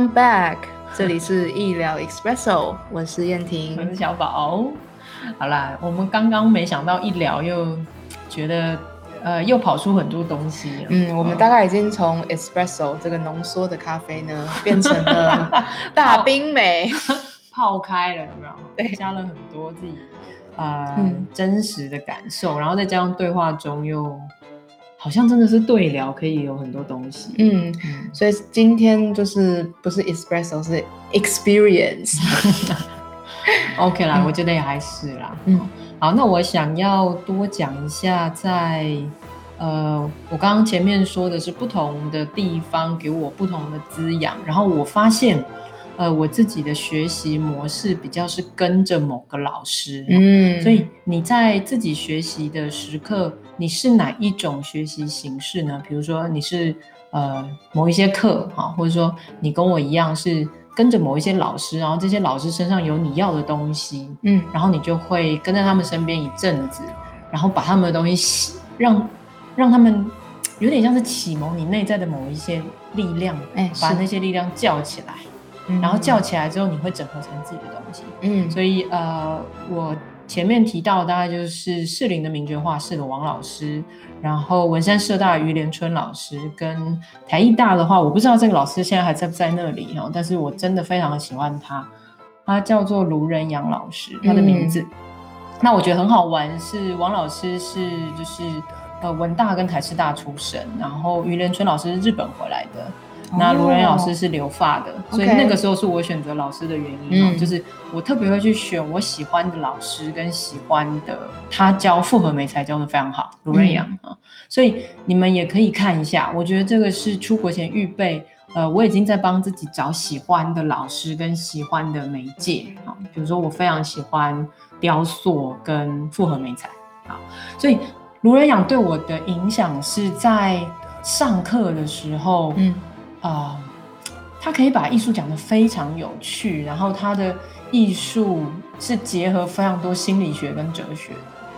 Welcome back，这里是医疗 Espresso，我是燕婷我。是小宝。好啦，我们刚刚没想到一聊又觉得呃又跑出很多东西。嗯，我们大概已经从 Espresso 这个浓缩的咖啡呢，变成了 大冰美。泡开了，有没有？对加了很多自己呃、嗯真实的感受，然后再加上对话中又好像真的是对聊，可以有很多东西。嗯，嗯，所以今天就是不是 Espresso 是 Experience。OK 啦，嗯我觉得也还是啦。嗯好，那我想要多讲一下在，呃，我刚刚前面说的是不同的地方给我不同的滋养，然后我发现，呃，我自己的学习模式比较是跟着某个老师，嗯所以你在自己学习的时刻，你是哪一种学习形式呢？比如说你是呃某一些课哈，或者说你跟我一样是跟着某一些老师，然后这些老师身上有你要的东西，嗯。然后你就会跟在他们身边一阵子，然后把他们的东西洗让让他们有点像是启蒙你内在的某一些力量，哎把那些力量叫起来，嗯。然后叫起来之后，你会整合成自己的东西。嗯。所以呃，我前面提到大概就是士林的名爵画室的王老师，然后文山社大的于连春老师，跟台艺大的话，我不知道这个老师现在还在不在那里哈，但是我真的非常的喜欢他，他叫做卢仁阳老师，他的名字。那我觉得很好玩，是王老师是就是呃文大跟台师大出身，然后于连春老师是日本回来的，那卢仁阳老师是留发的，所以那个时候是我选择老师的原因就是我特别会去选我喜欢的老师跟喜欢的他教复合美才教的非常好，卢仁阳啊，所以你们也可以看一下，我觉得这个是出国前预备。呃，我已经在帮自己找喜欢的老师跟喜欢的媒介啊，比如说我非常喜欢雕塑跟复合美材啊，所以卢仁阳对我的影响是在上课的时候，嗯啊、他可以把艺术讲得非常有趣，然后他的艺术是结合非常多心理学跟哲学。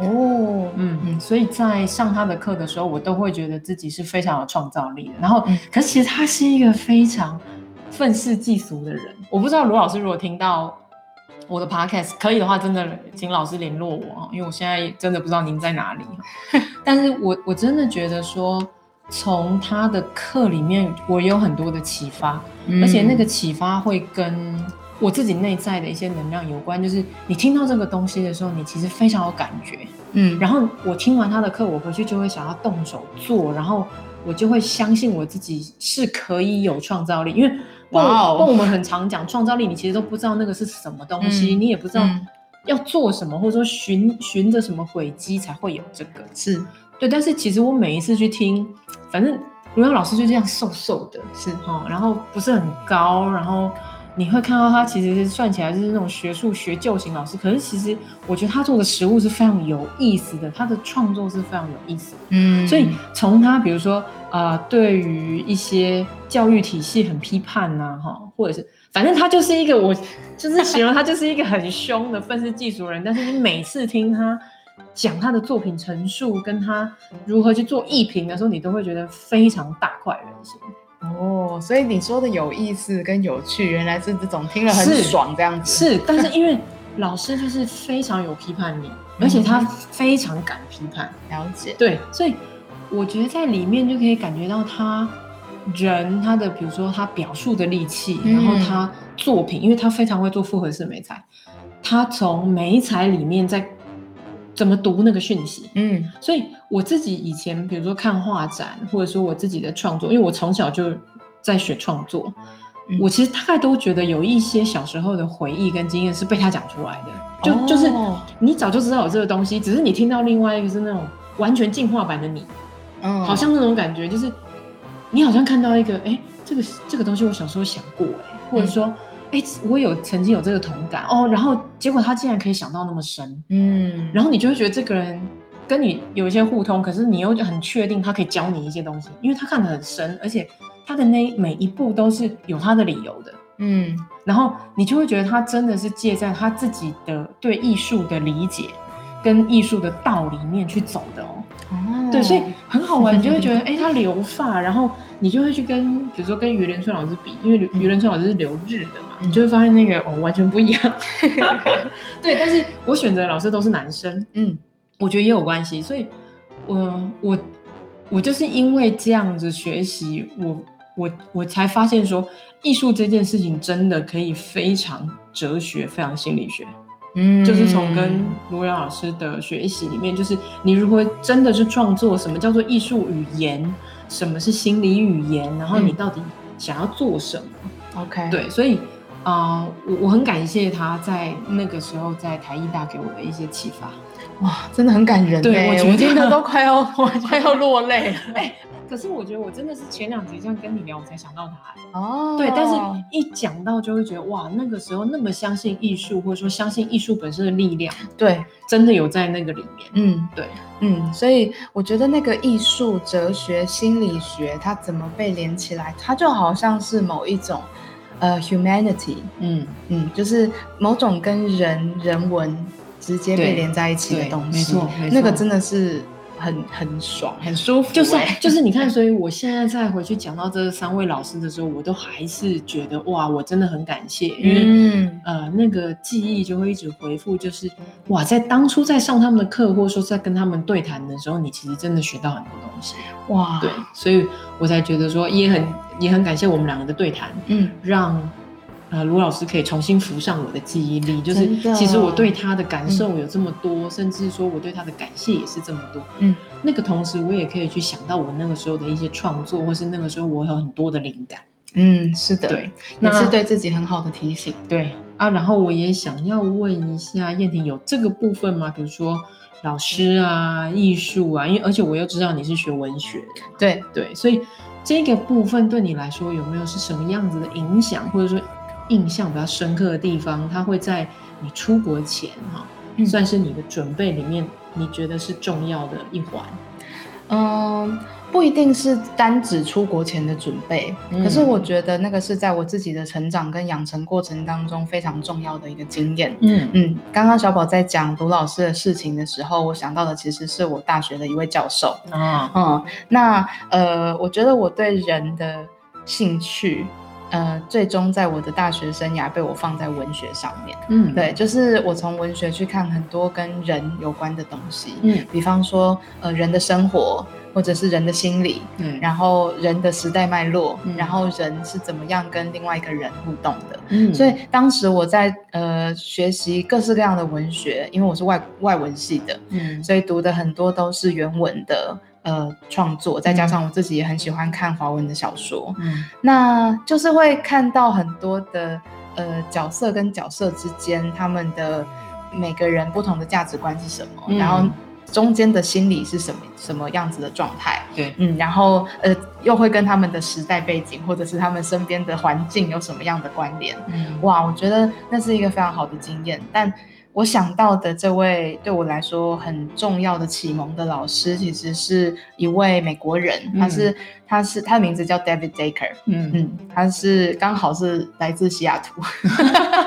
哦嗯嗯，所以在上他的课的时候，我都会觉得自己是非常有创造力的。然后，嗯可是其实他是一个非常愤世嫉俗的人。我不知道卢老师如果听到我的 podcast，可以的话，真的请老师联络我啊，因为我现在真的不知道您在哪里。但是我我真的觉得说，从他的课里面，我有很多的启发。而且那个启发会跟我自己内在的一些能量有关，就是你听到这个东西的时候，你其实非常有感觉。嗯然后我听完他的课，我回去就会想要动手做，然后我就会相信我自己是可以有创造力，因为哇哦我们很常讲创造力，你其实都不知道那个是什么东西，嗯你也不知道嗯要做什么，或者说循循着什么轨迹才会有这个。是对，但是其实我每一次去听，反正卢阳老师就这样瘦瘦的，是哦，然后不是很高，然后你会看到他其实算起来就是那种学术学究型老师，可是其实我觉得他做的食物是非常有意思的，他的创作是非常有意思的。嗯所以从他比如说呃，对于一些教育体系很批判呐、哈，或者是反正他就是一个我就是形容他就是一个很凶的愤世嫉俗人，但是你每次听他。讲他的作品陈述，跟他如何去做艺评的时候，你都会觉得非常大快人心。哦，所以你说的有意思跟有趣，原来是这种听了很爽这样子。是，但是因为老师就是非常有批判力，而且他非常敢批判，了解。对，所以我觉得在里面就可以感觉到他人他的，比如说他表述的力气，嗯然后他作品，因为他非常会做复合式美材，他从美材里面在怎么读那个讯息，嗯。所以我自己以前，比如说看画展，或者说我自己的创作，因为我从小就在学创作，嗯。我其实大概都觉得有一些小时候的回忆跟经验是被他讲出来的，就、哦。就是你早就知道有这个东西，只是你听到另外一个是那种完全进化版的你，嗯。好像那种感觉，就是你好像看到一个，哎，这个这个东西我小时候想过，哎，或者说。哎，我有曾经有这个同感哦，然后结果他竟然可以想到那么深，嗯，然后你就会觉得这个人跟你有一些互通，可是你又很确定他可以教你一些东西，因为他看得很深，而且他的那每一步都是有他的理由的。嗯然后你就会觉得他真的是借在他自己的对艺术的理解跟艺术的道里面去走的哦。哦对，所以很好玩，你就会觉得，哎，他留发，然后你就会去跟，比如说跟于连春老师比，因为于连春老师是留日的嘛，嗯你就会发现那个哦完全不一样。对，但是我选择的老师都是男生，嗯我觉得也有关系，所以我我我就是因为这样子学习，我我我才发现说，艺术这件事情真的可以非常哲学，非常心理学。嗯就是从跟卢阳老师的学习里面，就是你如果真的是创作，什么叫做艺术语言，什么是心理语言，然后你嗯到底想要做什么？OK 对，所以啊、呃我我很感谢他在那个时候在台艺大给我的一些启发。哇，真的很感人欸对我觉得都快要 快要落泪了。哎、可是我觉得我真的是前两集这样跟你聊，我才想到他、哎哦，对，但是一讲到就会觉得哇，那个时候那么相信艺术，或者说相信艺术本身的力量，对，真的有在那个里面。嗯对，嗯，所以我觉得那个艺术、哲学、心理学，它怎么被连起来，它就好像是某一种呃 humanity，嗯，嗯，就是某种跟人人文直接被连在一起的东西，没错没错那个真的是很很爽、很舒服欸、就 是就是你看，所以我现在再回去讲到这三位老师的时候，我都还是觉得哇，我真的很感谢，因为、嗯。呃那个记忆就会一直回复，就是哇，在当初在上他们的课，或者说在跟他们对谈的时候，你其实真的学到很多东西。哇，对，所以我才觉得说也很也很感谢我们两个的对谈，嗯让。呃，卢老师可以重新浮上我的记忆力，就是其实我对他的感受有这么多，甚至说我对他的感谢也是这么多。嗯，那个同时，我也可以去想到我那个时候的一些创作，或是那个时候我有很多的灵感。嗯，是的，对，也那是对自己很好的提醒。对啊，然后我也想要问一下燕婷，有这个部分吗？比如说老师啊、艺术啊，因为而且我又知道你是学文学的，对，对，所以这个部分对你来说有没有是什么样子的影响，或者说印象比较深刻的地方？它会在你出国前哈、嗯算是你的准备里面，你觉得是重要的一环。嗯，不一定是单指出国前的准备，可是嗯我觉得那个是在我自己的成长跟养成过程当中非常重要的一个经验。嗯嗯，刚刚小宝在讲卢老师的事情的时候，我想到的其实是我大学的一位教授。啊，嗯，那呃，我觉得我对人的兴趣，呃，最终在我的大学生涯被我放在文学上面。嗯，对，就是我从文学去看很多跟人有关的东西，嗯比方说呃人的生活，或者是人的心理，嗯，然后人的时代脉络，嗯然后人是怎么样跟另外一个人互动的。嗯所以当时我在呃学习各式各样的文学，因为我是外外文系的，嗯所以读的很多都是原文的呃创作，再加上我自己也很喜欢看华文的小说，嗯那就是会看到很多的呃角色跟角色之间他们的每个人不同的价值观是什么，嗯然后中间的心理是什么什么样子的状态，对，嗯，然后呃又会跟他们的时代背景或者是他们身边的环境有什么样的关联。嗯哇，我觉得那是一个非常好的经验。但我想到的这位对我来说很重要的启蒙的老师，其实是一位美国人，他是、他是他的名字叫 David Daker，嗯，嗯，他是刚好是来自西雅图，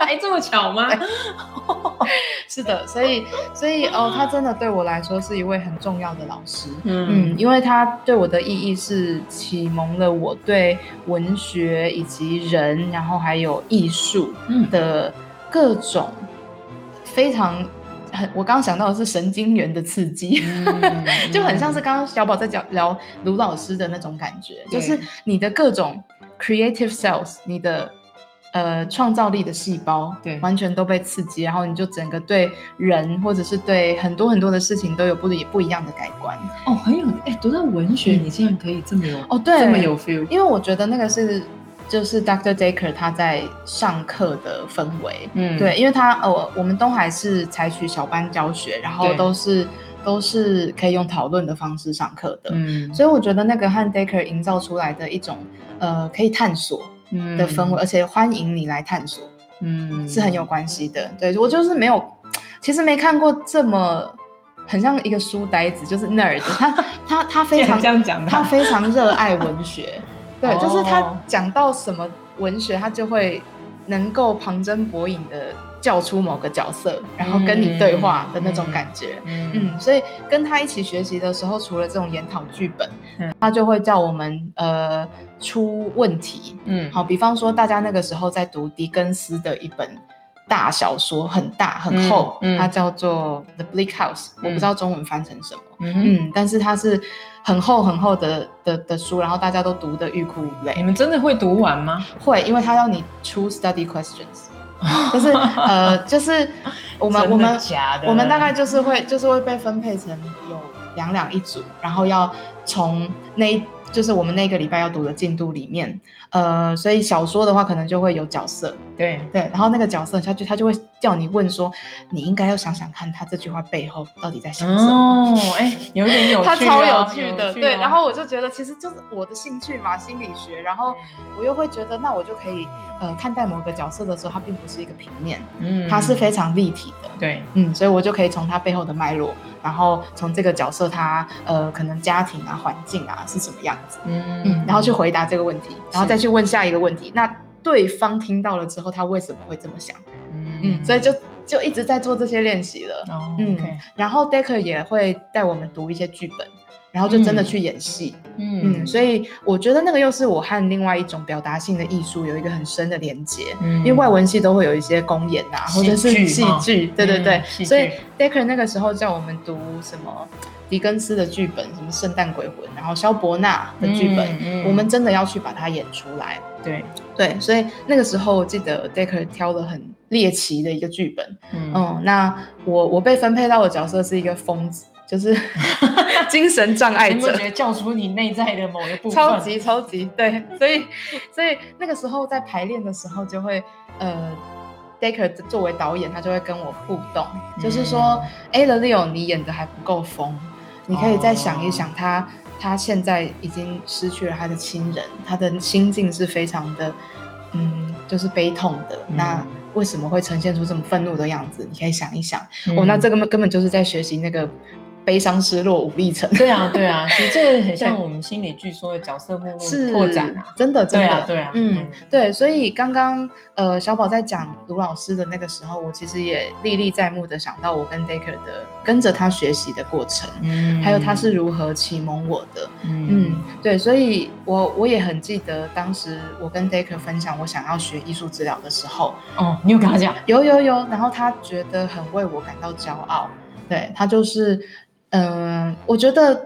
还 这么巧吗？是的，所以所以哦，他真的对我来说是一位很重要的老师。嗯嗯，因为他对我的意义是启蒙了我对文学以及人，然后还有艺术嗯。的各种非常很，我刚刚想到的是神经元的刺激，嗯就很像是刚刚小宝在讲聊卢老师的那种感觉，就是你的各种 creative cells，你的。呃，创造力的细胞，对完全都被刺激，然后你就整个对人或者是对很多很多的事情都有不不一样的改观。哦，很有哎，读到文学，嗯你竟然可以这么有哦，对，这么有 feel，因为我觉得那个是就是 Dr. Daker 他在上课的氛围，嗯。对，因为他呃，我们都还是采取小班教学，然后都是都是可以用讨论的方式上课的，嗯。所以我觉得那个和 Daker 营造出来的一种呃可以探索嗯。的氛围，而且欢迎你来探索，嗯。是很有关系的。对我就是没有，其实没看过这么很像一个书呆子，就是 nerd，他他他非常这样讲，他非常热爱文学，对，就是他哦讲到什么文学，他就会能够旁征博引的叫出某个角色，然后跟你对话的那种感觉。嗯嗯，所以跟他一起学习的时候，除了这种研讨剧本，嗯他就会叫我们呃出问题。嗯好，比方说大家那个时候在读狄更斯的一本大小说，很大很厚，嗯嗯它叫做《The Bleak House》，我不知道中文翻成什么。嗯，嗯，但是它是很厚很厚的的的书，然后大家都读得欲哭无泪你。们真的会读完吗？会，因为它要你出 study questions，就是呃，就是我们我们？我们大概就是会就是会被分配成有两两一组，然后要从那一就是我们那个礼拜要读的进度里面，呃，所以小说的话可能就会有角色，对。对，然后那个角色他就他就会叫你问说，你应该要想想看他这句话背后到底在想什么。哦，哎，有点有趣超有趣的，对，然后我就觉得其实就是我的兴趣嘛，心理学，然后我又会觉得，那我就可以呃看待某个角色的时候，它并不是一个平面，嗯它是非常立体的，对，嗯，所以我就可以从他背后的脉络，然后从这个角色他呃可能家庭啊环境啊是什么样子，嗯嗯，然后去回答这个问题，然后再去问下一个问题，那对方听到了之后，他为什么会这么想？嗯，所以就就一直在做这些练习了。哦嗯 OK，然后 Decker 也会带我们读一些剧本，然后就真的嗯去演戏。嗯嗯，所以我觉得那个又是我和另外一种表达性的艺术有一个很深的连接。嗯因为外文系都会有一些公演啊，或者是戏剧对对对所以 Decker 那个时候叫我们读什么狄更斯的剧本，什么《圣诞鬼魂》，然后萧伯纳的剧本，嗯嗯我们真的要去把它演出来。对，对，所以那个时候我记得 Decker 挑了很猎奇的一个剧本，嗯嗯，那我我被分配到的角色是一个疯子，就是 精神障碍者你有觉，得叫出你内在的某一部分？超级超级对，所以所以那个时候在排练的时候就会呃。Decker 作为导演，他就会跟我互动，就是说，哎、l e o 你演的还不够疯，你可以再想一想他，他现在已经失去了他的亲人，他的心境是非常的，嗯，就是悲痛的。嗯那为什么会呈现出这么愤怒的样子？你可以想一想。嗯哦，那这个根本根本就是在学习那个悲伤、失落、无力程。对啊，对啊，其实这个很 像我们心理剧说的角色目录是拓展啊。真的真的，对啊，对啊，嗯，对，所以刚刚呃小宝在讲卢老师的那个时候，我其实也历历在目的想到我跟 Decker 的跟着他学习的过程，嗯还有他是如何启蒙我的。嗯嗯，对，所以我我也很记得当时我跟 Decker 分享我想要学艺术治疗的时候，哦，你有跟他讲，有有有，然后他觉得很为我感到骄傲，对他就是，嗯、我觉得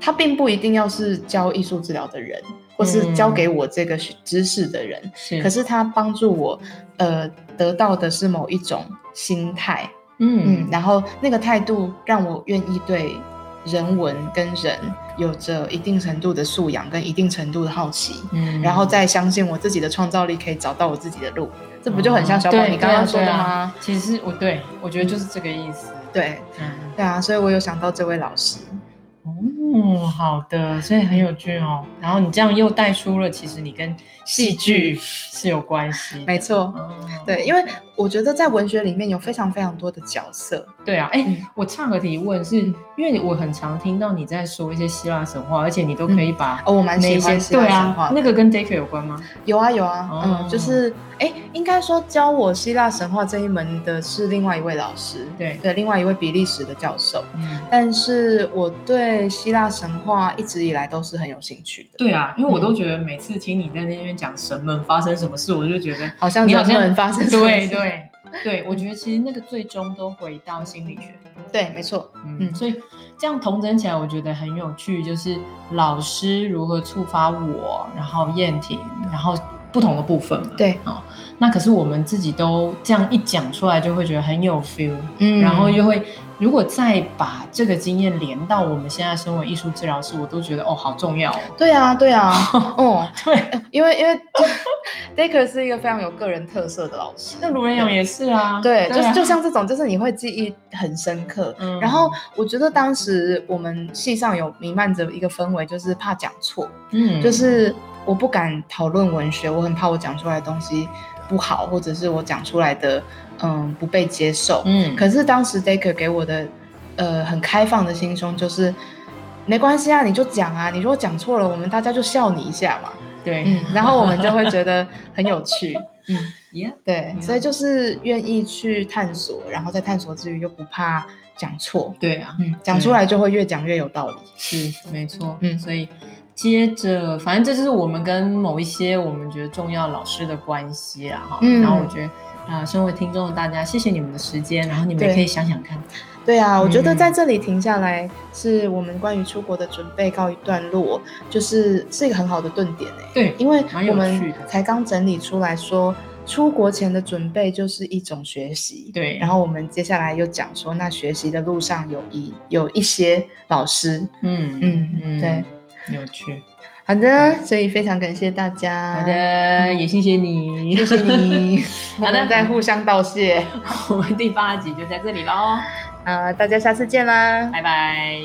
他并不一定要是教艺术治疗的人，或是教给我这个知识的人，是可是他帮助我，呃，得到的是某一种心态，嗯嗯，然后那个态度让我愿意对人文跟人有着一定程度的素养跟一定程度的好奇，嗯然后再相信我自己的创造力可以找到我自己的路，这不就很像小宝你刚刚说的吗啊？其实我对我觉得就是这个意思。对嗯，对啊，所以我有想到这位老师，哦，好的，所以很有趣哦。然后你这样又带出了，其实你跟戏剧是有关系。没错，哦，对，因为我觉得在文学里面有非常非常多的角色，对啊，哎、嗯我岔个提问是，因为我很常听到你在说一些希腊神话，而且你都可以把哦，我蛮喜欢希腊对神话那个跟 Daycare 有关吗？有啊有啊，哦嗯，就是哎，应该说教我希腊神话这一门的是另外一位老师，对，对，另外一位比利时的教授。嗯，但是我对希腊神话一直以来都是很有兴趣的，对啊，因为我嗯都觉得每次听你在那边讲神们发生什么事，我就觉得好像你好像人发生什么事。对对对，我觉得其实那个最终都回到心理学。对，没错，嗯，嗯。所以这样同整起来，我觉得很有趣，就是老师如何触发我，然后燕婷，然后不同的部分嘛。对，哦，那可是我们自己都这样一讲出来，就会觉得很有 feel，、嗯。然后又会如果再把这个经验连到我们现在身为艺术治疗师，我都觉得哦，好重要哦。对啊，对啊，哦，对，因为因为 Decker 是一个非常有个人特色的老师，那卢仁勇也是啊，对，就是啊就像这种，就是你会记忆很深刻。嗯。然后我觉得当时我们系上有弥漫着一个氛围，就是怕讲错，嗯。就是我不敢讨论文学，我很怕我讲出来的东西不好，或者是我讲出来的嗯不被接受。嗯可是当时 Decker 给我的呃很开放的心胸，就是没关系啊，你就讲啊，你如果讲错了，我们大家就笑你一下嘛。对，嗯，然后我们就会觉得很有趣。嗯，Yeah，对，Yeah 所以就是愿意去探索，然后在探索之余又不怕讲错，对啊，嗯，讲出来就会越讲越有道理。是没错，嗯所以接着，反正这就是我们跟某一些我们觉得重要老师的关系啦，哈。嗯然后我觉得，啊、身为听众的大家，谢谢你们的时间，然后你们也可以想想看，对啊，我觉得嗯在这里停下来，是我们关于出国的准备告一段落，就是是一个很好的顿点哎。对，因为我们才刚整理出来说，出国前的准备就是一种学习。对然后我们接下来又讲说，那学习的路上有一有一些老师，嗯嗯嗯对，有趣。好的，所以非常感谢大家。好，的，也谢谢你，谢谢你，我 好的们再互相道谢。我们第八集就在这里喽，啊，大家下次见啦。拜拜。